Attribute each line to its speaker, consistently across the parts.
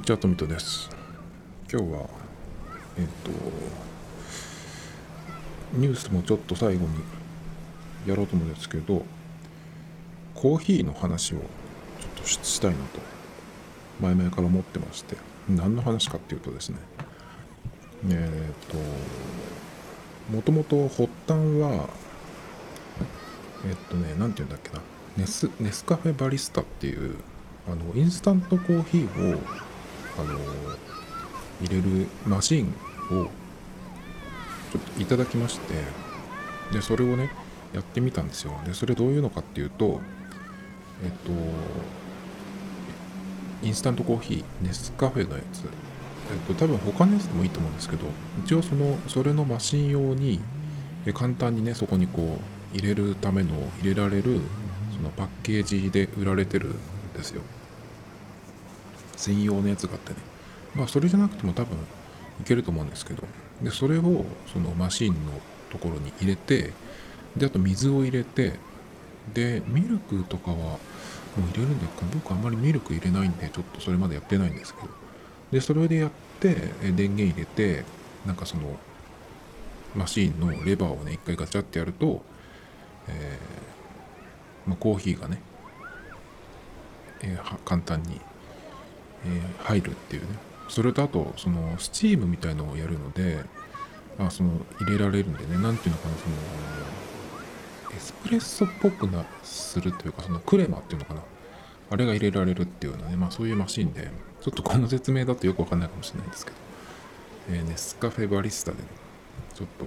Speaker 1: にちは、トミトです。今日は、えっ、と、ニュースもちょっと最後にやろうと思うんですけど、コーヒーの話をちょっとしたいなと、前々から思ってまして、何の話かっていうとですね、えっ、と、もともと発端は、えっ、とね、なんて言うんだっけな、ネスネスカフェバリスタっていうあのインスタントコーヒーをあの入れるマシンをちょっといただきましてでそれをねやってみたんですよ。でそれどういうのかっていうとえっとインスタントコーヒーネスカフェのやつ。えっと多分他のやつでもいいと思うんですけど一応そのそれのマシン用に簡単にねそこにこう入れるための入れられるそのパッケージで売られてるんですよ。専用のやつがあってね。まあそれじゃなくても多分いけると思うんですけど。でそれをそのマシンのところに入れてであと水を入れてでミルクとかはもう入れるんですか僕あんまりミルク入れないんでちょっとそれまでやってないんですけど。でそれでやって電源入れてなんかそのマシンのレバーをね一回ガチャってやると、えーまあ、コーヒーがね、えー、簡単にえ、入るっていうね。それとあとそのスチームみたいのをやるので、まあ、その入れられるんでね。何ていうのかなそのエスプレッソっぽくなするというかそのクレマっていうのかな。あれが入れられるっていうのはね。まあそういうマシンでちょっとこの説明だとよくわかんないかもしれないんですけど、えー、ネスカフェバリスタでね。ちょっと、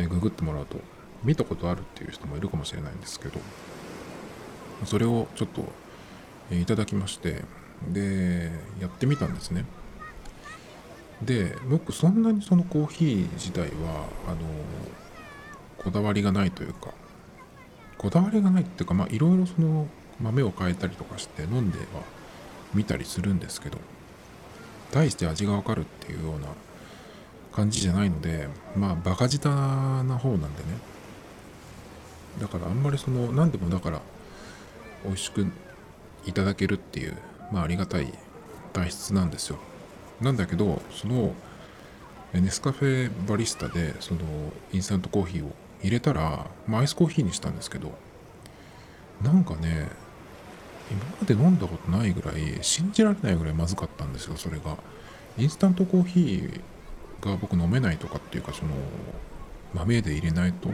Speaker 1: え、ググってもらうと見たことあるっていう人もいるかもしれないんですけど。それをちょっと、え、いただきまして。でやってみたんですね。で僕そんなにそのコーヒー自体はあのこだわりがないというかこだわりがないっていうかまあいろいろその豆を変えたりとかして飲んでは見たりするんですけど大して味がわかるっていうような感じじゃないのでまあバカ舌な方なんでね。だからあんまりその何でもだから美味しくいただけるっていうまあ、ありがたい体質なんですよ。なんだけど、その、ネスカフェバリスタで、その、インスタントコーヒーを入れたら、まあ、アイスコーヒーにしたんですけど、なんかね、今まで飲んだことないぐらい、信じられないぐらいまずかったんですよ、それが。インスタントコーヒーが僕飲めないとかっていうか、その、豆で入れないと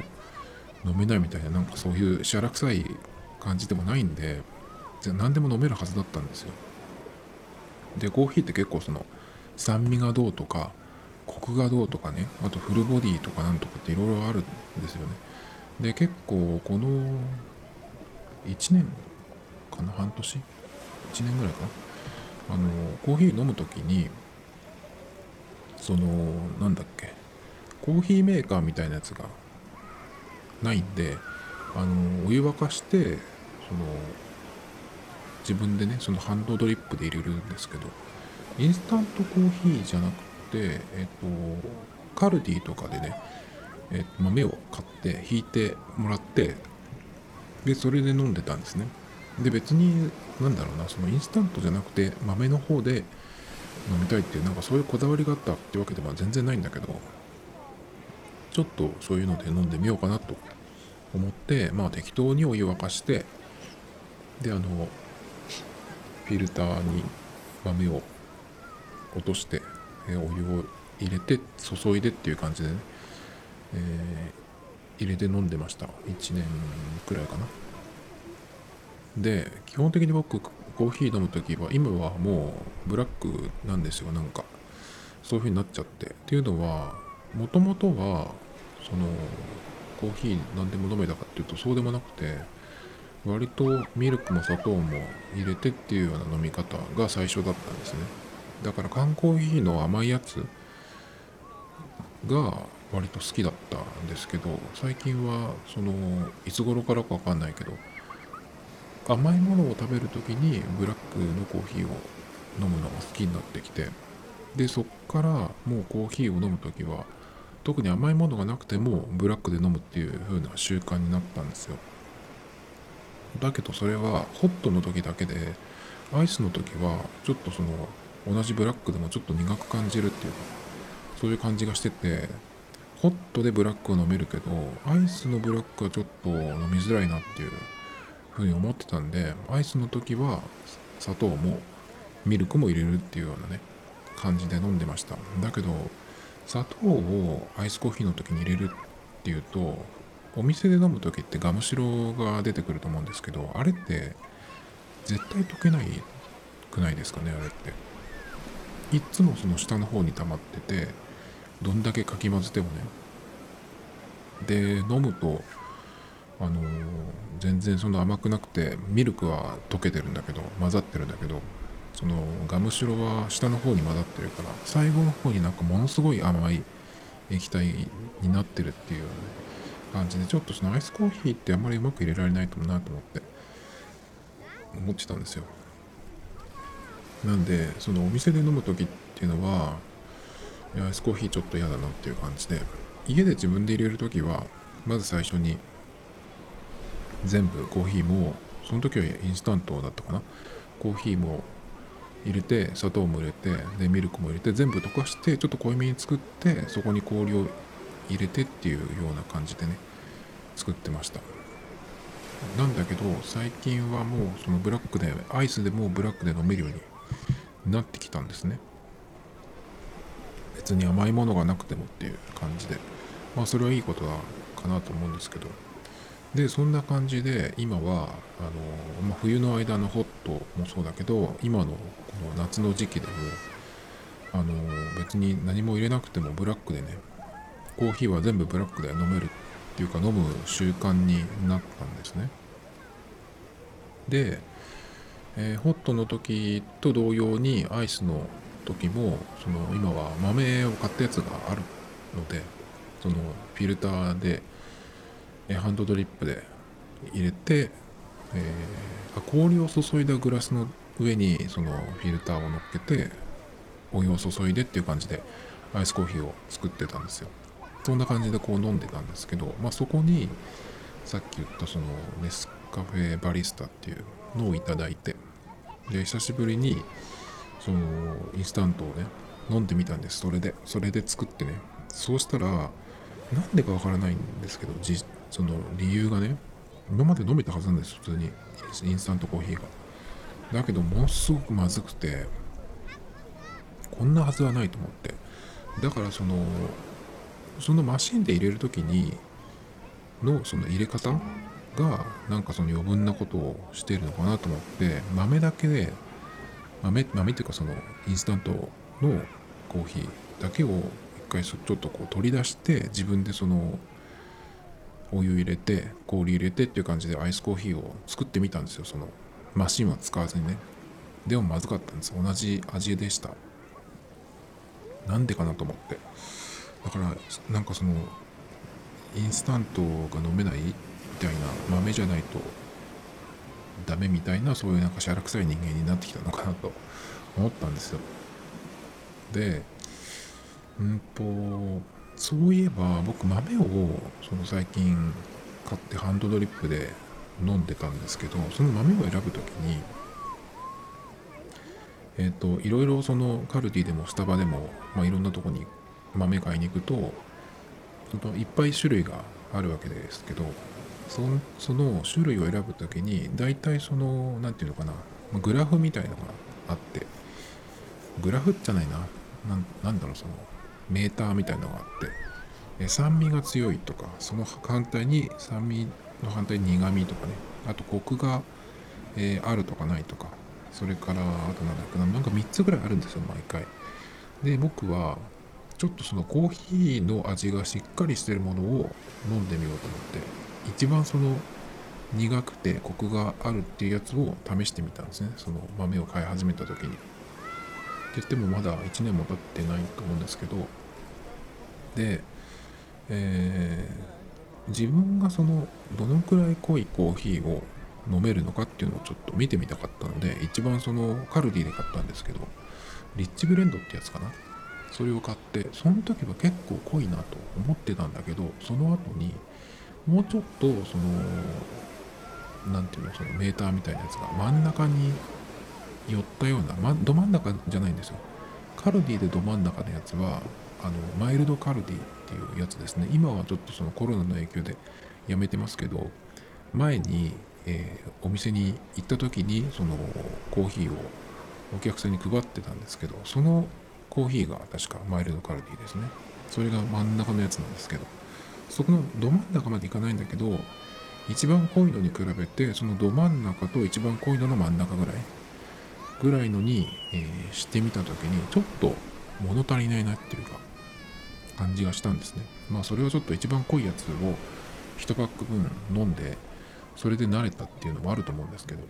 Speaker 1: 飲めないみたいな、なんかそういうしゃらくさい感じでもないんで、何でも飲めるはずだったんですよ。でコーヒーって結構その酸味がどうとかコクがどうとかねあとフルボディとかなんとかっていろいろあるんですよね。で結構この1年かな半年？1年ぐらいかな？あのコーヒー飲む時にそのなんだっけコーヒーメーカーみたいなやつがないんであのお湯沸かしてその自分でねそのハンドドリップで入れるんですけどインスタントコーヒーじゃなくてえっ、とカルディとかでね、えっと豆を買って引いてもらってでそれで飲んでたんですね。で別になんだろうなそのインスタントじゃなくて豆の方で飲みたいっていうなんかそういうこだわりがあったってわけでは全然ないんだけどちょっとそういうので飲んでみようかなと思ってまあ適当にお湯沸かしてであのフィルターに豆を落として、えお湯を入れて注いでっていう感じでね、えー、入れて飲んでました。1年くらいかな。で基本的に僕コーヒー飲む時は今はもうブラックなんですよなんか。そういう風になっちゃって。っていうのはもともとはそのコーヒー何でも飲めたかっていうとそうでもなくて割とミルクも砂糖も入れてっていうような飲み方が最初だったんですね。だから缶コーヒーの甘いやつが割と好きだったんですけど最近はそのいつ頃からか分かんないけど甘いものを食べる時にブラックのコーヒーを飲むのが好きになってきてでそっからもうコーヒーを飲む時は特に甘いものがなくてもブラックで飲むっていう風な習慣になったんですよ。だけどそれはホットの時だけでアイスの時はちょっとその同じブラックでもちょっと苦く感じるっていうかそういう感じがしててホットでブラックは飲めるけどアイスのブラックはちょっと飲みづらいなっていうふうに思ってたんでアイスの時は砂糖もミルクも入れるっていうようなね感じで飲んでました。だけど砂糖をアイスコーヒーの時に入れるっていうとお店で飲む時ってガムシロが出てくると思うんですけどあれって絶対溶けないくないですかねあれって。いっつもその下の方に溜まっててどんだけかき混ぜてもね。で飲むとあのー全然その甘くなくてミルクは溶けてるんだけど混ざってるんだけどそのガムシロは下の方に混ざってるから最後の方になんかものすごい甘い液体になってるっていう感じでちょっとそのアイスコーヒーってあんまりうまく入れられないとなと思って思ってたんですよ。なんでそのお店で飲む時っていうのはアイスコーヒーちょっと嫌だなっていう感じで家で自分で入れる時はまず最初に全部コーヒーもその時はインスタントだったかな。コーヒーも入れて砂糖も入れてでミルクも入れて全部溶かしてちょっと濃いめに作ってそこに氷を入れてっていうような感じでね作ってました。なんだけど最近はもうそのブラックでアイスでもブラックで飲めるようになってきたんですね。別に甘いものがなくてもっていう感じで。まあそれはいいことだかなと思うんですけど。でそんな感じで今はあの、まあ、冬の間のホットもそうだけど今のこの夏の時期でもあの別に何も入れなくてもブラックでねコーヒーは全部ブラックで飲めるっていうか飲む習慣になったんですね。で、えーホットの時と同様にアイスの時もその今は豆を買ったやつがあるのでそのフィルターでハンドドリップで入れて、えー氷を注いだグラスの上にそのフィルターを乗っけてお湯を注いでっていう感じでアイスコーヒーを作ってたんですよ。そんな感じでこう飲んでたんですけど、まあ、そこにさっき言ったそのネスカフェバリスタっていうのをいただいてで久しぶりにそのインスタントをね飲んでみたんです。それでそれで作ってね。そうしたらなんでかわからないんですけどじその理由がね今まで飲めたはずなんです。普通にインスタントコーヒーが。だけどものすごくまずくてこんなはずはないと思って。だからそのそのマシンで入れる時にのその入れ方がなんかその余分なことをしているのかなと思って豆だけで豆豆っていうかそのインスタントのコーヒーだけを一回ちょっとこう取り出して自分でそのお湯入れて氷入れてっていう感じでアイスコーヒーを作ってみたんですよ。そのマシンは使わずにね。でもまずかったんです。同じ味でした。なんでかなと思って。だからなんかそのインスタントが飲めないみたいな豆じゃないとダメみたいなそういうなんかしゃらくさい人間になってきたのかなと思ったんですよ。でうんとそういえば僕豆をその最近買ってハンドドリップで飲んでたんですけどその豆を選ぶ時にえっ、といろいろそのカルディでもスタバでも、まあ、いろんなとこに豆買いに行くとそのいっぱい種類があるわけですけどそのその種類を選ぶ時に大体その何て言うのかなグラフみたいのがあってグラフじゃないななんなんだろうそのメーターみたいのがあって酸味が強いとかその反対に酸味の反対に苦味とかねあとコクが、えーあるとかないとかそれからあとなんだっけななんか3つぐらいあるんですよ毎回。で僕はちょっとそのコーヒーの味がしっかりしてるものを飲んでみようと思って一番その苦くてコクがあるっていうやつを試してみたんですね。その豆を買い始めた時に。って言ってもまだ1年も経ってないと思うんですけど。で、えー自分がそのどのくらい濃いコーヒーを飲めるのかっていうのをちょっと見てみたかったので一番そのカルディで買ったんですけどリッチブレンドってやつかな。それを買ってその時は結構濃いなと思ってたんだけどその後にもうちょっとその何ていうのそのメーターみたいなやつが真ん中に寄ったような、ま、ど真ん中じゃないんですよ。カルディでど真ん中のやつはあのマイルドカルディっていうやつですね。今はちょっとそのコロナの影響でやめてますけど前に、えー、お店に行った時にそのコーヒーをお客さんに配ってたんですけどそのコーヒーが確かマイルドカルディですね。それが真ん中のやつなんですけどそこのど真ん中までいかないんだけど一番濃いのに比べてそのど真ん中と一番濃いのの真ん中ぐらいぐらいのに、えー、してみた時にちょっと物足りないなっていうか感じがしたんですね。まあそれはちょっと一番濃いやつを1パック分飲んでそれで慣れたっていうのもあると思うんですけど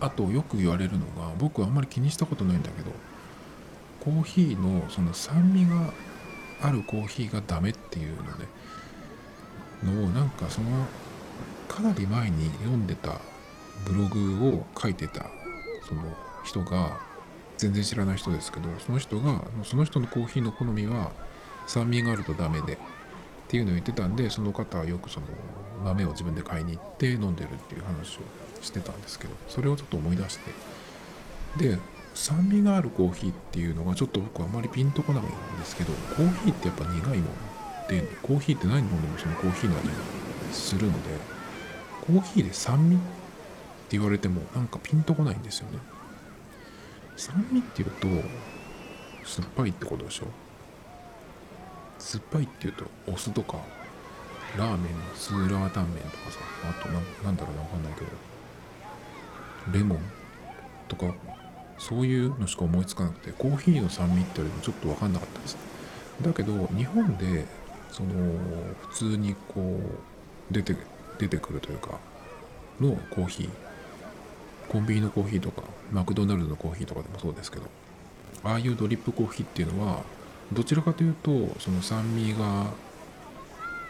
Speaker 1: あとよく言われるのが僕はあんまり気にしたことないんだけどコーヒーのその酸味があるコーヒーがダメっていうのでのをなんかそのかなり前に読んでたブログを書いてたその人が全然知らない人ですけどその人がその人のコーヒーの好みは酸味があるとダメでっていうのを言ってたんでその方はよくその豆を自分で買いに行って飲んでるっていう話をしてたんですけどそれをちょっと思い出して。で酸味があるコーヒーっていうのがちょっと僕はあまりピンとこないんですけどコーヒーってやっぱ苦いものでコーヒーって何飲んでもそのコーヒーの味がするのでコーヒーで酸味って言われてもなんかピンとこないんですよね。酸味っていうと酸っぱいってことでしょ？酸っぱいっていうとお酢とかラーメンのスーラータンメンとかさあとなんだろうなわかんないけどレモンとかそういうのしか思いつかなくてコーヒーの酸味って言われてもちょっと分かんなかったですだけど日本でその普通にこう出て出てくるというかのコーヒーコンビニのコーヒーとかマクドナルドのコーヒーとかでもそうですけどああいうドリップコーヒーっていうのはどちらかというとその酸味が、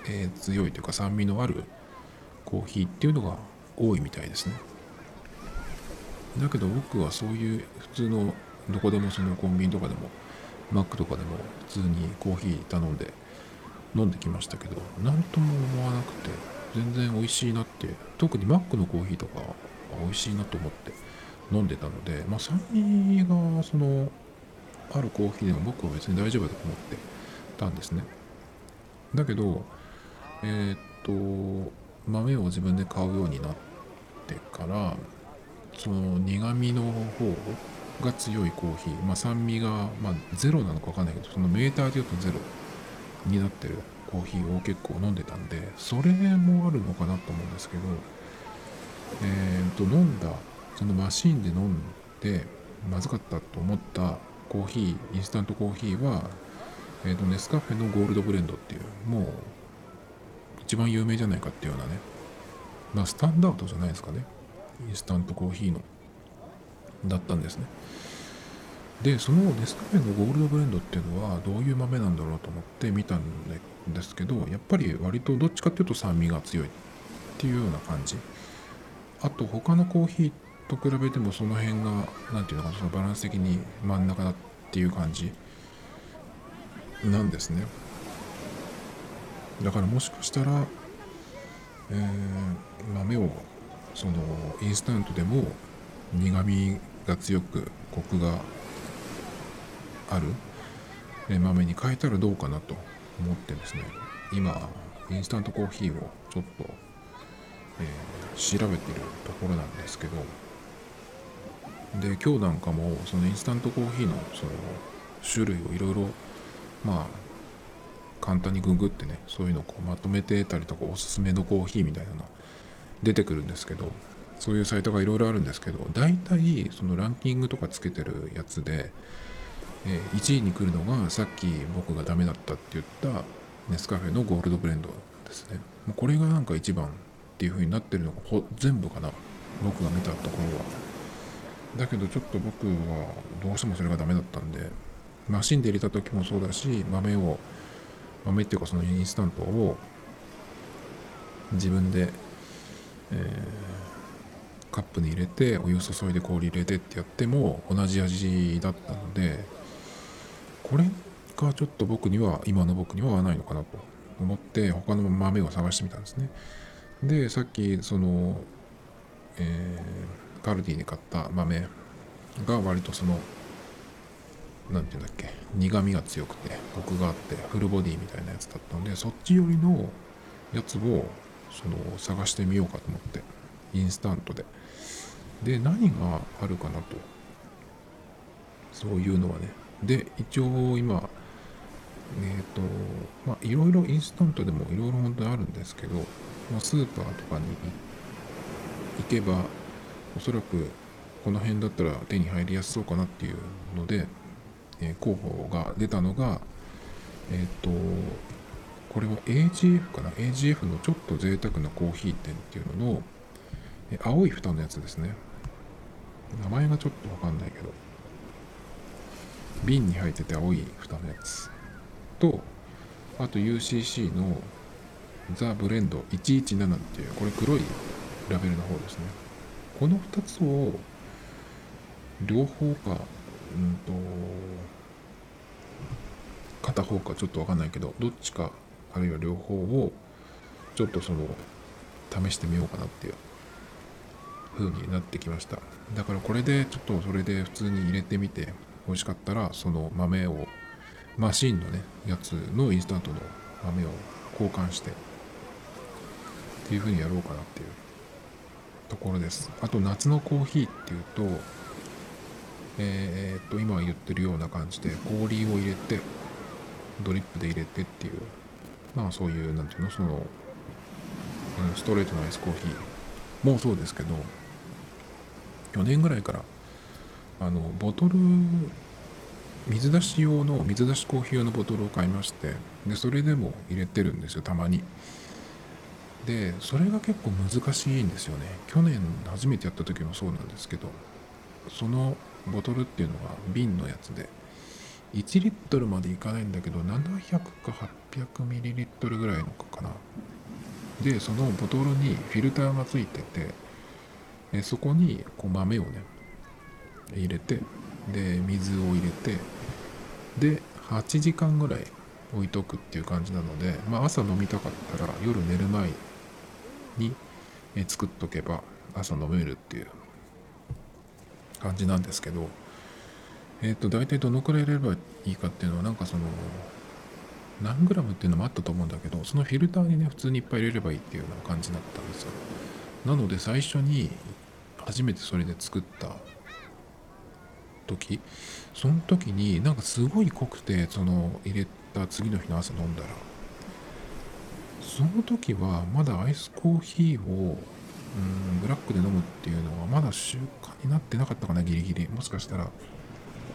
Speaker 1: えー、強いというか酸味のあるコーヒーっていうのが多いみたいですね。だけど僕はそういう普通のどこでもそのコンビニとかでもマックとかでも普通にコーヒー頼んで飲んできましたけど何とも思わなくて全然美味しいなって特にマックのコーヒーとか美味しいなと思って飲んでたのでまあ酸味がそのあるコーヒーでも僕は別に大丈夫だと思ってたんですね。だけどえー、っと豆を自分で買うようになってからその苦味の方が強いコーヒー、まあ、酸味が、まあ、ゼロなのか分かんないけどそのメーターで言うとゼロになってるコーヒーを結構飲んでたんでそれもあるのかなと思うんですけどえー、と飲んだそのマシンで飲んでまずかったと思ったコーヒーインスタントコーヒーは、えー、とネスカフェのゴールドブレンドっていうもう一番有名じゃないかっていうようなねまあスタンダードじゃないですかね。インスタントコーヒーのだったんですね。でそのネスカフェのゴールドブレンドっていうのはどういう豆なんだろうと思って見たんですけどやっぱり割とどっちかっていうと酸味が強いっていうような感じ。あと他のコーヒーと比べてもその辺が何て言うのかそのバランス的に真ん中だっていう感じ。なんですね。だからもしかしたら、えー、豆をそのインスタントでも苦みが強くコクがある豆に変えたらどうかなと思ってですね今インスタントコーヒーをちょっと、えー、調べてるところなんですけどで今日なんかもそのインスタントコーヒーのその種類をいろいろまあ簡単にググってねそういうのをこうまとめてたりとかおすすめのコーヒーみたいなの出てくるんですけどそういうサイトがいろいろあるんですけど大体そのランキングとかつけてるやつで、え、1位に来るのがさっき僕がダメだったって言ったネスカフェのゴールドブレンドですね。もうこれがなんか一番っていう風になってるのがほ全部かな僕が見たところは。だけどちょっと僕はどうしてもそれがダメだったんでマシンで入れた時もそうだし豆を豆っていうかそのインスタントを自分で、えー、カップに入れてお湯を注いで氷入れてってやっても同じ味だったのでこれがちょっと僕には今の僕には合わないのかなと思って他の豆を探してみたんですね。でさっきその、えー、カルディで買った豆が割とその何て言うんだっけ苦みが強くてコクがあってフルボディみたいなやつだったのでそっち寄りのやつをその探してみようかと思ってインスタントで。で何があるかなと。そういうのはね。で一応今えっ、ー、とまあいろいろインスタントでもいろいろ本当にあるんですけど、まあ、スーパーとかに行けばおそらくこの辺だったら手に入りやすそうかなっていうので、えー、候補が出たのがえっ、ー、とこれは AGF かな？AGF のちょっと贅沢なコーヒー店っていうのの、青い蓋のやつですね。名前がちょっとわかんないけど。瓶に入ってて青い蓋のやつ。とあと UCC のザ・ブレンド117っていうこれ黒いラベルの方ですね。この2つを両方かうんと片方かちょっとわかんないけどどっちかあるいは両方をちょっとその試してみようかなっていう風になってきました。だからこれでちょっとそれで普通に入れてみて美味しかったらその豆をマシンのねやつのインスタントの豆を交換してっていう風にやろうかなっていうところです。あと夏のコーヒーっていうとえー、っと今言ってるような感じで氷を入れてドリップで入れてっていうまあそういう何ていうのその、ストレートのアイスコーヒーもそうですけど4年ぐらいからあのボトル水出し用の水出しコーヒー用のボトルを買いましてでそれでも入れてるんですよたまに。でそれが結構難しいんですよね。去年初めてやった時もそうなんですけどそのボトルっていうのが瓶のやつで1リットルまでいかないんだけど700か800ミリリットルぐらいのかな。でそのボトルにフィルターがついててえそこにこう豆をね入れてで水を入れてで8時間ぐらい置いとくっていう感じなので、まあ、朝飲みたかったら夜寝る前に作っとけば朝飲めるっていう感じなんですけどえっ、ー、と大体どのくらい入れればいいかっていうのはなんかその何グラムっていうのもあったと思うんだけどそのフィルターにね普通にいっぱい入れればいいっていうような感じだったんですよ。なので最初に初めてそれで作った時その時になんかすごい濃くてその入れた次の日の朝飲んだら。その時はまだアイスコーヒーをうんブラックで飲むっていうのはまだ習慣になってなかったかなギリギリ。もしかしたら。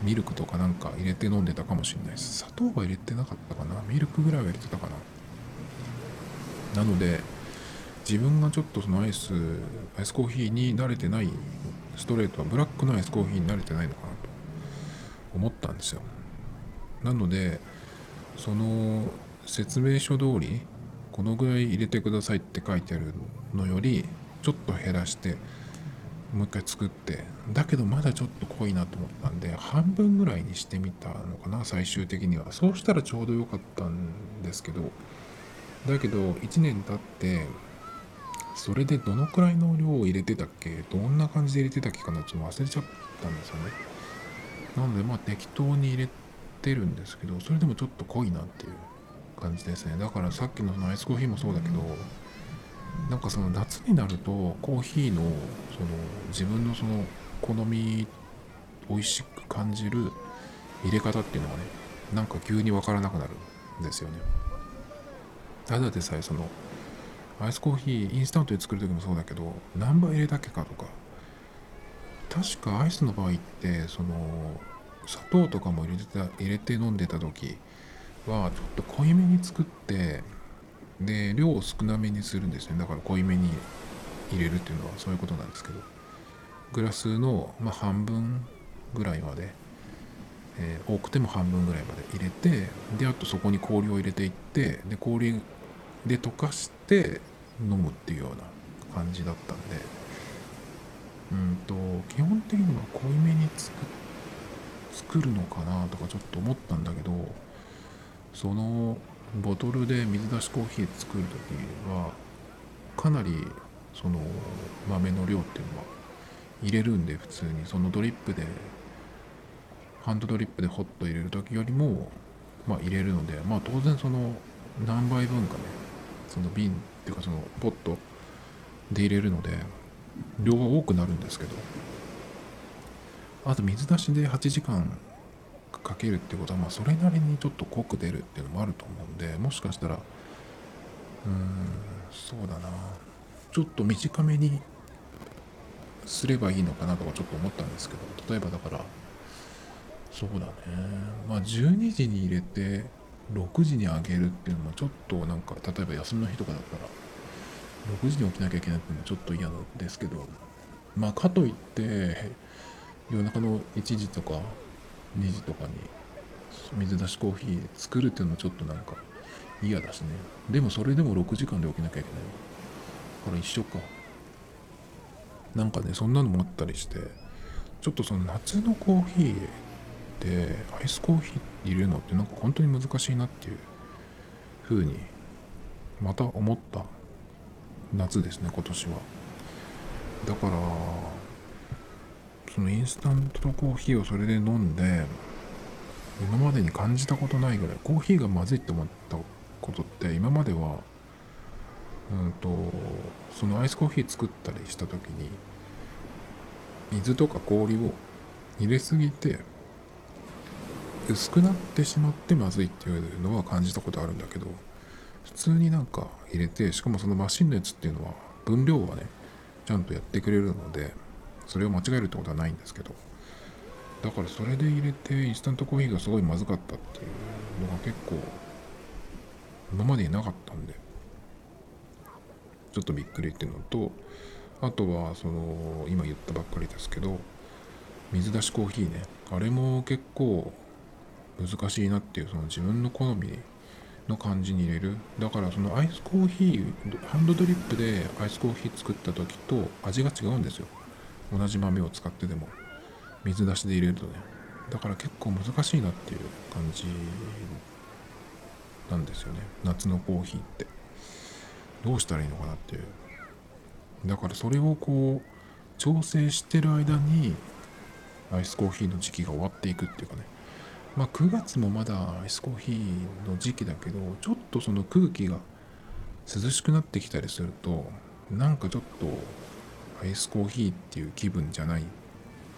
Speaker 1: ミルクとかなんか入れて飲んでたかもしれないです。砂糖は入れてなかったかな。ミルクぐらいは入れてたかな。なので自分がちょっとそのアイスアイスコーヒーに慣れてないストレートはブラックのアイスコーヒーに慣れてないのかなと。思ったんですよ。なのでその説明書通りこのぐらい入れてくださいって書いてあるのよりちょっと減らしてもう一回作ってだけどまだちょっと濃いなと思ったんで半分ぐらいにしてみたのかな最終的には。そうしたらちょうど良かったんですけどだけど1年経ってそれでどのくらいの量を入れてたっけどんな感じで入れてたっけかなちょっと忘れちゃったんですよね。なのでまあ適当に入れてるんですけどそれでもちょっと濃いなっていう感じですね。だからさっきのそのアイスコーヒーもそうだけどなんかその夏になるとコーヒーのその自分のその好み美味しく感じる入れ方っていうのがねなんか急に分からなくなるんですよね。ただでさえそのアイスコーヒーインスタントで作る時もそうだけど何杯入れたっけかとか確かアイスの場合ってその砂糖とかも入れてた入れて飲んでた時はちょっと濃いめに作ってで量を少なめにするんですね。だから濃いめに入れるっていうのはそういうことなんですけど。グラスの、まあ、半分ぐらいまで、えー、多くても半分ぐらいまで入れてであとそこに氷を入れていってで氷で溶かして飲むっていうような感じだったんで。うんと基本的には濃いめに作作るのかなとかちょっと思ったんだけどそのボトルで水出しコーヒー作る時はかなりその豆の量っていうのは入れるんで普通に。そのドリップでハンドドリップでホット入れる時よりもまあ入れるのでまあ当然その何倍分かねその瓶っていうかそのポットで入れるので量は多くなるんですけど。あと水出しで8時間かけるってことはまあそれなりにちょっと濃く出るっていうのもあると思うんでもしかしたらうーんそうだな。ちょっと短めにすればいいのかなとかちょっと思ったんですけど例えばだからそうだね。まあ12時に入れて6時に上げるっていうのもちょっとなんか例えば休みの日とかだったら6時に起きなきゃいけないっていうのもちょっと嫌なんですけどまあかといって夜中の1時とか2時とかに水出しコーヒー作るっていうのもちょっとなんか嫌だしね。でもそれでも6時間で起きなきゃいけない。から一緒か。なんかねそんなのもあったりしてちょっとその夏のコーヒーでアイスコーヒー入れるのってなんか本当に難しいなっていう風にまた思った夏ですね今年は。だからそのインスタントコーヒーをそれで飲んで今までに感じたことないぐらいコーヒーがまずいって思ったことって今まではうんとそのアイスコーヒー作ったりした時に水とか氷を入れすぎて薄くなってしまってまずいっていうのは感じたことあるんだけど普通になんか入れてしかもそのマシンのやつっていうのは分量はねちゃんとやってくれるのでそれを間違えるってことはないんですけど。だからそれで入れてインスタントコーヒーがすごいまずかったっていうのが結構今までになかったんで。ちょっとびっくりっていうのとあとはその今言ったばっかりですけど水出しコーヒーね。あれも結構難しいなっていうその自分の好みの感じに入れる。だからそのアイスコーヒーハンドドリップでアイスコーヒー作った時と味が違うんですよ。同じ豆を使ってでも水出しで入れるとねだから結構難しいなっていう感じなんですよね。夏のコーヒーって。どうしたらいいのかなっていう。だからそれをこう調整してる間にアイスコーヒーの時期が終わっていくっていうかね。まあ9月もまだアイスコーヒーの時期だけどちょっとその空気が涼しくなってきたりするとなんかちょっとアイスコーヒーっていう気分じゃない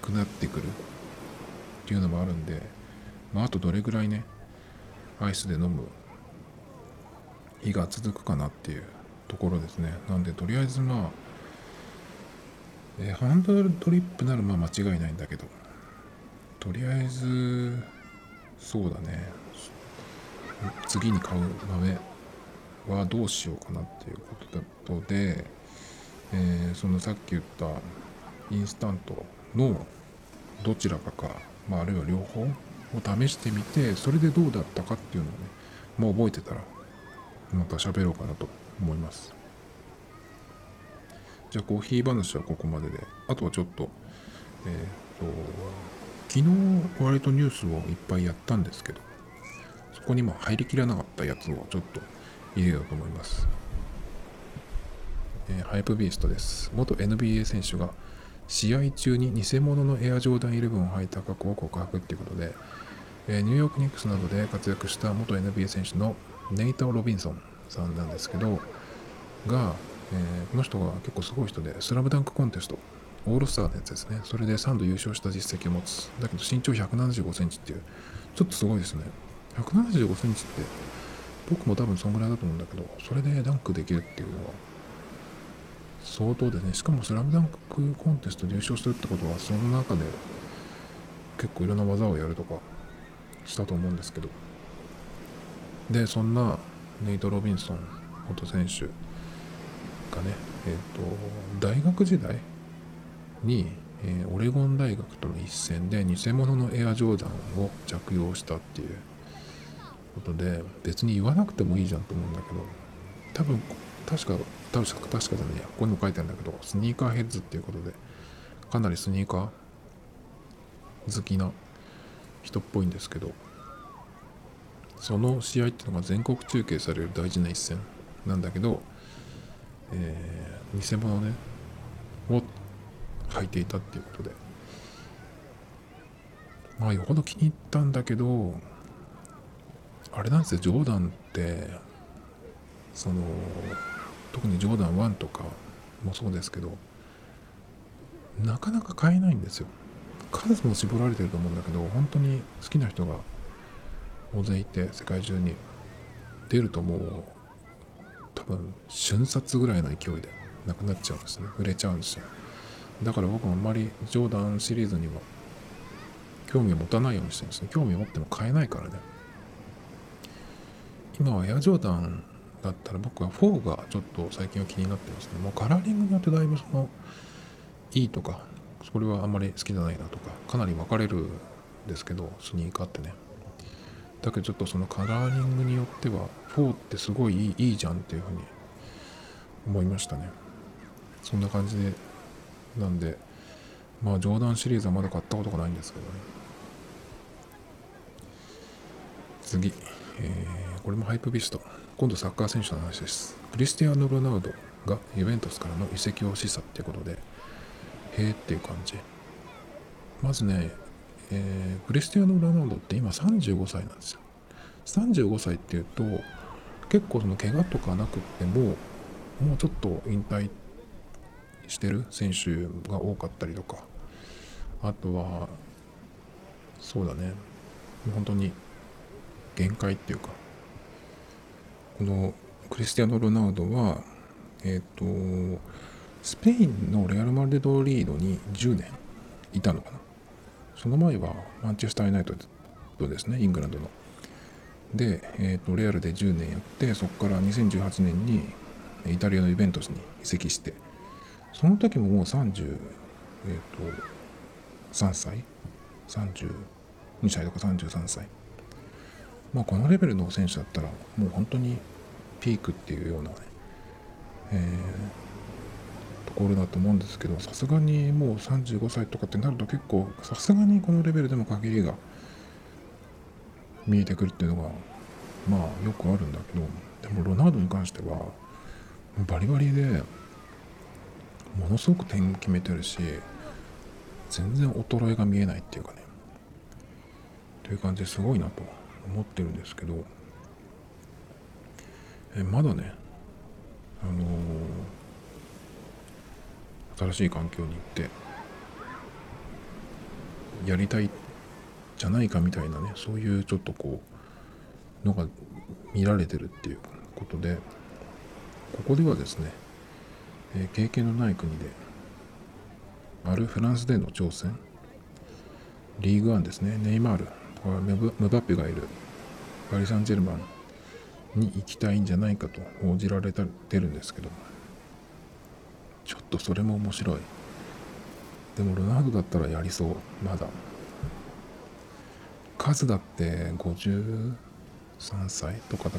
Speaker 1: くなってくるっていうのもあるんでまああとどれぐらいねアイスで飲む日が続くかなっていうところですね。なんでとりあえずまあ、え、ハンドルドリップならまあ間違いないんだけどとりあえずそうだね。次に買う豆はどうしようかなっていうことで、えー、そのさっき言ったインスタントのどちらかか、まあ、あるいは両方を試してみてそれでどうだったかっていうのをねもう覚えてたらまた喋ろうかなと思います。じゃあコーヒー話はここまでであとはちょっとえっ、ー、と昨日割とニュースをいっぱいやったんですけどそこにも入りきらなかったやつをちょっと入れようと思います、えー、ハイプビーストです。元 NBA 選手が試合中に偽物のエアジョーダン11を履いた過去を告白っていうことで、えー、ニューヨークニックスなどで活躍した元 NBA 選手のネイター・ロビンソンさんなんですけどが、えー、この人が結構すごい人でスラムダンクコンテストオールスターのやつですね。それで3度優勝した実績を持つ。だけど身長1 7 5センチっていうちょっとすごいですね。1 7 5センチって僕も多分そんぐらいだと思うんだけどそれでダンクできるっていうのは相当でねしかもスラムダンクコンテストで優勝してるってことはその中で結構いろんな技をやるとかしたと思うんですけど。でそんなネイト・ロビンソン元選手がねえっ、ー、と大学時代に、えー、オレゴン大学との一戦で偽物のエアジョーダンを着用したっていうことで別に言わなくてもいいじゃんと思うんだけど多分確か確か確かじゃないや。ここにも書いてあるんだけどスニーカーヘッズっていうことでかなりスニーカー好きな人っぽいんですけどその試合っていうのが全国中継される大事な一戦なんだけど、えー、偽物ねを履いていたっていうことで。まあよほど気に入ったんだけどあれなんですよジョーダンってその特にジョーダン1とかもそうですけどなかなか買えないんですよ。数も絞られてると思うんだけど本当に好きな人が大勢いて世界中に。出るともう多分瞬殺ぐらいの勢いでなくなっちゃうんですね。売れちゃうんですよ。だから僕もあんまりジョーダンシリーズには興味を持たないようにしてるんですね。興味を持っても買えないからね。今はエアジョーダンだったら僕は4がちょっと最近は気になってますねもうカラーリングによってだいぶそのいいとかそれはあんまり好きじゃないなとかかなり分かれるんですけどスニーカーってね。だけどちょっとそのカラーリングによっては4ってすごいいいじゃんっていうふうに思いましたね。そんな感じでなんでまあジョーダンシリーズはまだ買ったことがないんですけどね。次、えー、これもハイプビスト。今度サッカー選手の話です。クリスティアーノ・ロナウドがユベントスからの移籍を示唆っていうことで。へえっていう感じ。まずね、えー、クリスティアーノ・ロナウドって今35歳なんですよ。35歳っていうと結構その怪我とかなくってももうちょっと引退してる選手が多かったりとか。あとはそうだね。本当に限界っていうかこのクリスティアーノ・ロナウドはえっ、ー、とスペインのレアル・マルデドリードに10年いたのかな。その前はマンチェスター・ユナイトドですねイングランドの。で、えーと、レアルで10年やってそこから2018年にイタリアのイベントスに移籍してその時ももう30、えーと、3歳？32歳とか33歳。まあこのレベルの選手だったらもう本当にピークっていうようなね、えー、ところだと思うんですけどさすがにもう35歳とかってなると結構さすがにこのレベルでも限りが見えてくるっていうのがまあよくあるんだけどでもロナウドに関してはバリバリでものすごく点決めてるし全然衰えが見えないっていうかね。という感じですごいなと。思ってるんですけどえまだねあのー、新しい環境に行ってやりたいじゃないかみたいなねそういうちょっとこうのが見られてるっていうことでここではですね、え、経験のない国であるフランスでの挑戦リーグワンですねネイマール。ムバッペがいる。パリ・サンジェルマンに行きたいんじゃないかと報じられてるんですけど。ちょっとそれも面白い。でもロナウドだったらやりそう。まだ。数だって53歳とかだっ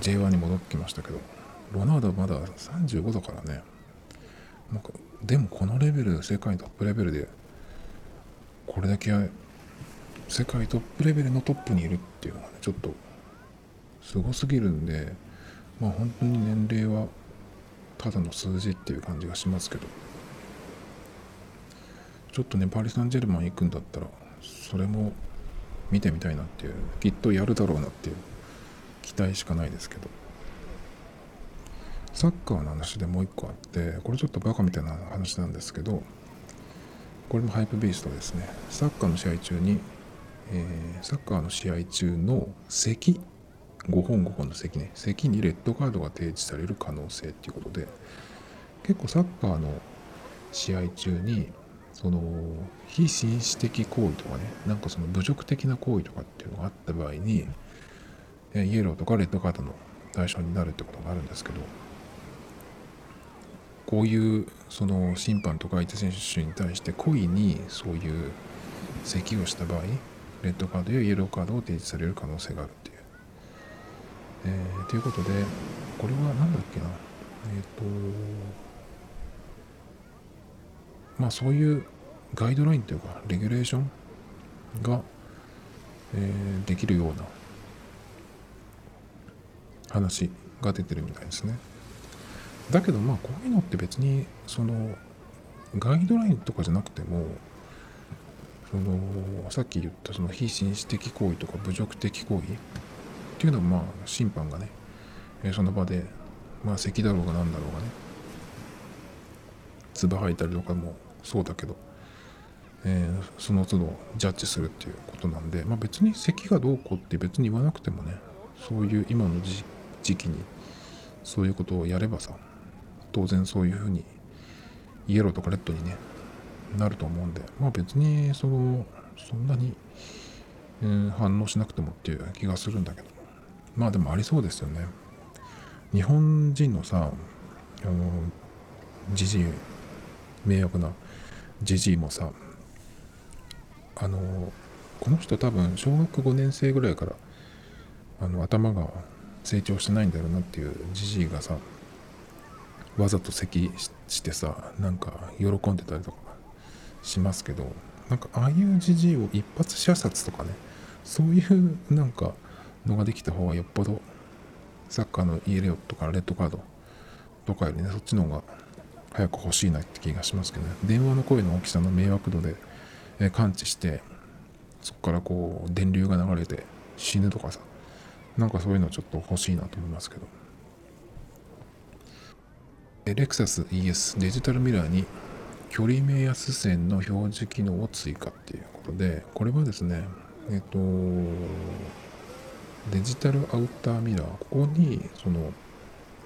Speaker 1: て J1 に戻ってきましたけど。ロナウドはまだ35だからね。なんかでもこのレベル世界トップレベルでこれだけ世界トップレベルのトップにいるっていうのがねちょっとすごすぎるんでまあ本当に年齢はただの数字っていう感じがしますけど。ちょっとねパリ・サンジェルマン行くんだったらそれも見てみたいなっていうきっとやるだろうなっていう期待しかないですけど。サッカーの話でもう一個あってこれちょっとバカみたいな話なんですけどこれもハイプビーストですね。サッカーの試合中に、えー、サッカーの試合中の席5本5本の席ね席にレッドカードが提示される可能性っていうことで結構サッカーの試合中にその非紳士的行為とかねなんかその侮辱的な行為とかっていうのがあった場合にイエローとかレッドカードの対象になるってことがあるんですけどこういうその審判とか相手選手に対して故意にそういう咳をした場合レッドカードやイエローカードを提示される可能性があるっていう。えー、ということでこれは何だっけなえっ、ー、とまあそういうガイドラインというかレギュレーションが、えー、できるような話が出てるみたいですね。だけどまあこういうのって別にそのガイドラインとかじゃなくてもそのさっき言ったその非紳士的行為とか侮辱的行為っていうのはまあ審判がねえその場でまあ咳だろうが何だろうがね唾吐いたりとかもそうだけど、えー、その都度ジャッジするっていうことなんで、まあ、別に咳がどうこうって別に言わなくてもねそういう今の時期にそういうことをやればさ当然そういうふうにイエローとかレッドにねなると思うんでまあ別にそのそんなに、えー、反応しなくてもっていう気がするんだけど。まあでもありそうですよね。日本人のさあのじじい迷惑なじじいもさあのこの人多分小学5年生ぐらいからあの頭が成長してないんだろうなっていうじじいがさわざと咳してさなんか喜んでたりとか。しますけどなんかああいうじじいを一発射殺とかねそういうなんかのができた方がよっぽどサッカーのイエレオとかレッドカードとかよりねそっちの方が早く欲しいなって気がしますけどね。電話の声の大きさの迷惑度で、え感知してそこからこう電流が流れて死ぬとかさなんかそういうのちょっと欲しいなと思いますけど。レクサス ES デジタルミラーに距離目安線の表示機能を追加っていうことでこれはですねえっとデジタルアウターミラーここにその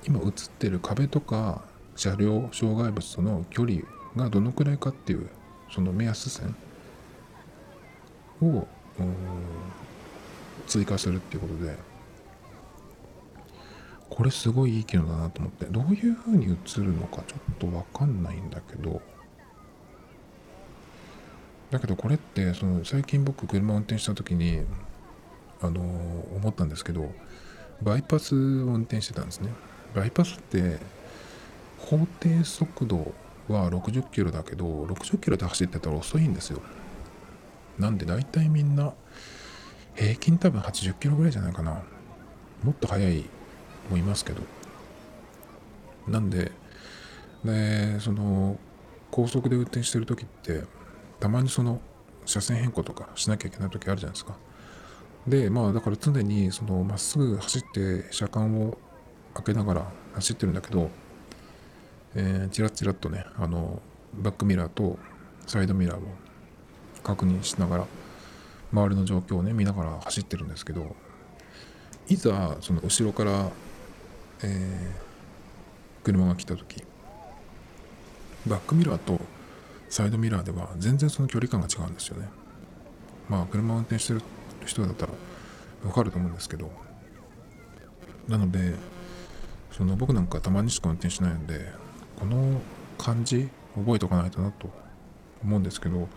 Speaker 1: 今映ってる壁とか車両障害物との距離がどのくらいかっていうその目安線を追加するっていうことでこれすごいいい機能だなと思ってどういう風に映るのかちょっと分かんないんだけどだけどこれってその最近僕車を運転した時にあの思ったんですけどバイパスを運転してたんですね。バイパスって法定速度は60キロだけど60キロで走ってたら遅いんですよ。なんで大体みんな平均多分80キロぐらいじゃないかな。もっと速いもいますけど。なんででその高速で運転してる時ってたまにその車線変更とかしなきゃいけない時あるじゃないですか。でまあだから常にそのまっすぐ走って車間を開けながら走ってるんだけどえー、チラッチラとねあのバックミラーとサイドミラーを確認しながら周りの状況をね見ながら走ってるんですけどいざその後ろから、えー、車が来た時バックミラーとサイドミラーでは全然その距離感が違うんですよね。まあ車を運転してる人だったらわかると思うんですけど。なのでその僕なんかたまにしか運転しないんでこの感じ覚えておかないとなと思うんですけど。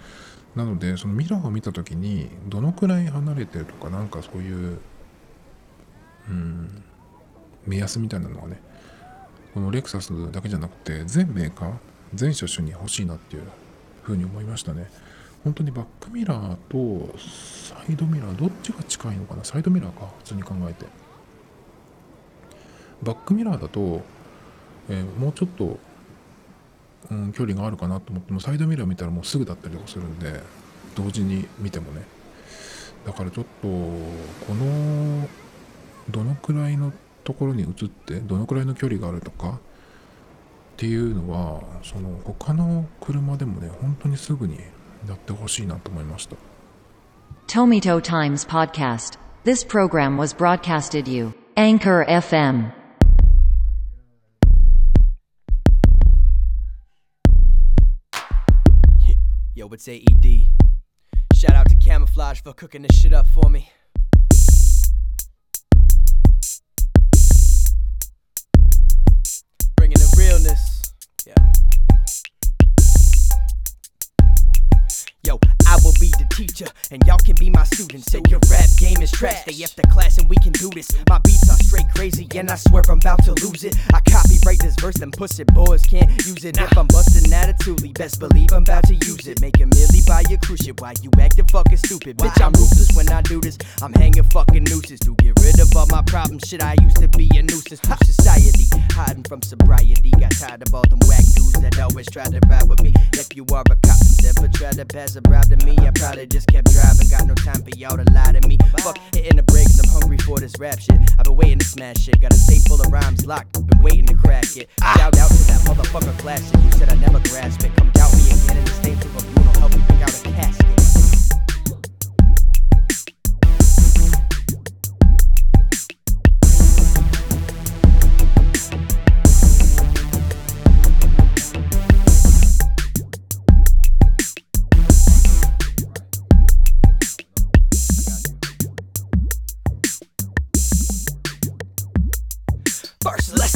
Speaker 1: なのでそのミラーを見た時にどのくらい離れてるとかなんかそういううん目安みたいなのがねこのレクサスだけじゃなくて全メーカー全車種に欲しいなっていうふうに思いましたね。本当にバックミラーとサイドミラーどっちが近いのかな？サイドミラーか普通に考えて。バックミラーだと、えー、もうちょっとうん、距離があるかなと思ってもサイドミラー見たらもうすぐだったりとかするんで同時に見てもね。だからちょっとこのどのくらいのところに移ってどのくらいの距離があるとかっていうのはその他の車でもね本当にすぐにやってほしいなと思いました
Speaker 2: Tomito Times Podcast This program was broadcasted you Anchor FM
Speaker 3: Yo, it's AED. Shout out to Camouflage for cooking this shit up for me. And y'all can be my students. Say your rap game is trash. Stay after class, and we can do this. My beats are straight crazy and I swear I'm about to lose it. I copyright this verse, them pussy boys can't use it. If I'm busting attitudely, best believe I'm about to use it. Make a milli buy your cruise ship, why you acting fucking stupid? Bitch, I'm ruthless when I do this. I'm hanging fucking nooses to get rid of all my problems. Shit, I used to be a nuisance to society, hiding from sobriety. Got tired of all them whack dudes that always try to ride with me. If you are a cop and ever try to pass a bribe to me, I probably just kept driving. I've been got no time for y'all to lie to me. Fuck hitting the brakes, I'm hungry for this rap shit. I've been waiting to smash it. Got a tape full of rhymes locked, been waiting to crack it. Shout out to that motherfucker classic. You said I never grasp it. Come doubt me again in the state tribunal. Help me pick out a casket.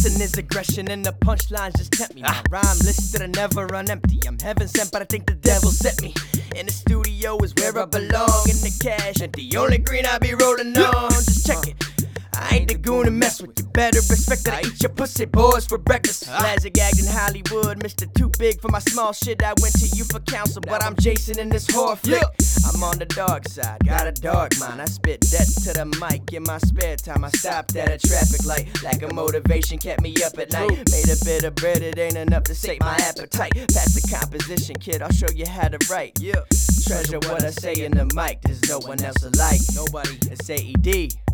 Speaker 3: Lesson is aggression, and the punchlines just tempt me. My ah. rhyme list that I never run empty. I'm heaven sent, but I think the devil sent me. In the studio is where I belong. In the cash, and the only green I be rolling on. Just check it. I ain't the goon to mess with you. Better respect that I eat your pussy boys for breakfast. Ah. Lazzy gagged in Hollywood, Mr. Too Big for my small shit. I went to you for counsel, but I'm Jason in this horror flick. I'm on the dark side, got a dark mind. I spit death to the mic in my spare time. I stopped at a traffic light. Lack of motivation kept me up at night. Made a bit of bread, it ain't enough to sate my appetite. Pass the composition, kid, I'll show you how to write. Yeah. Treasure what I say in the mic, there's no one else alike. Nobody. It's AED.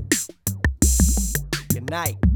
Speaker 3: Good night.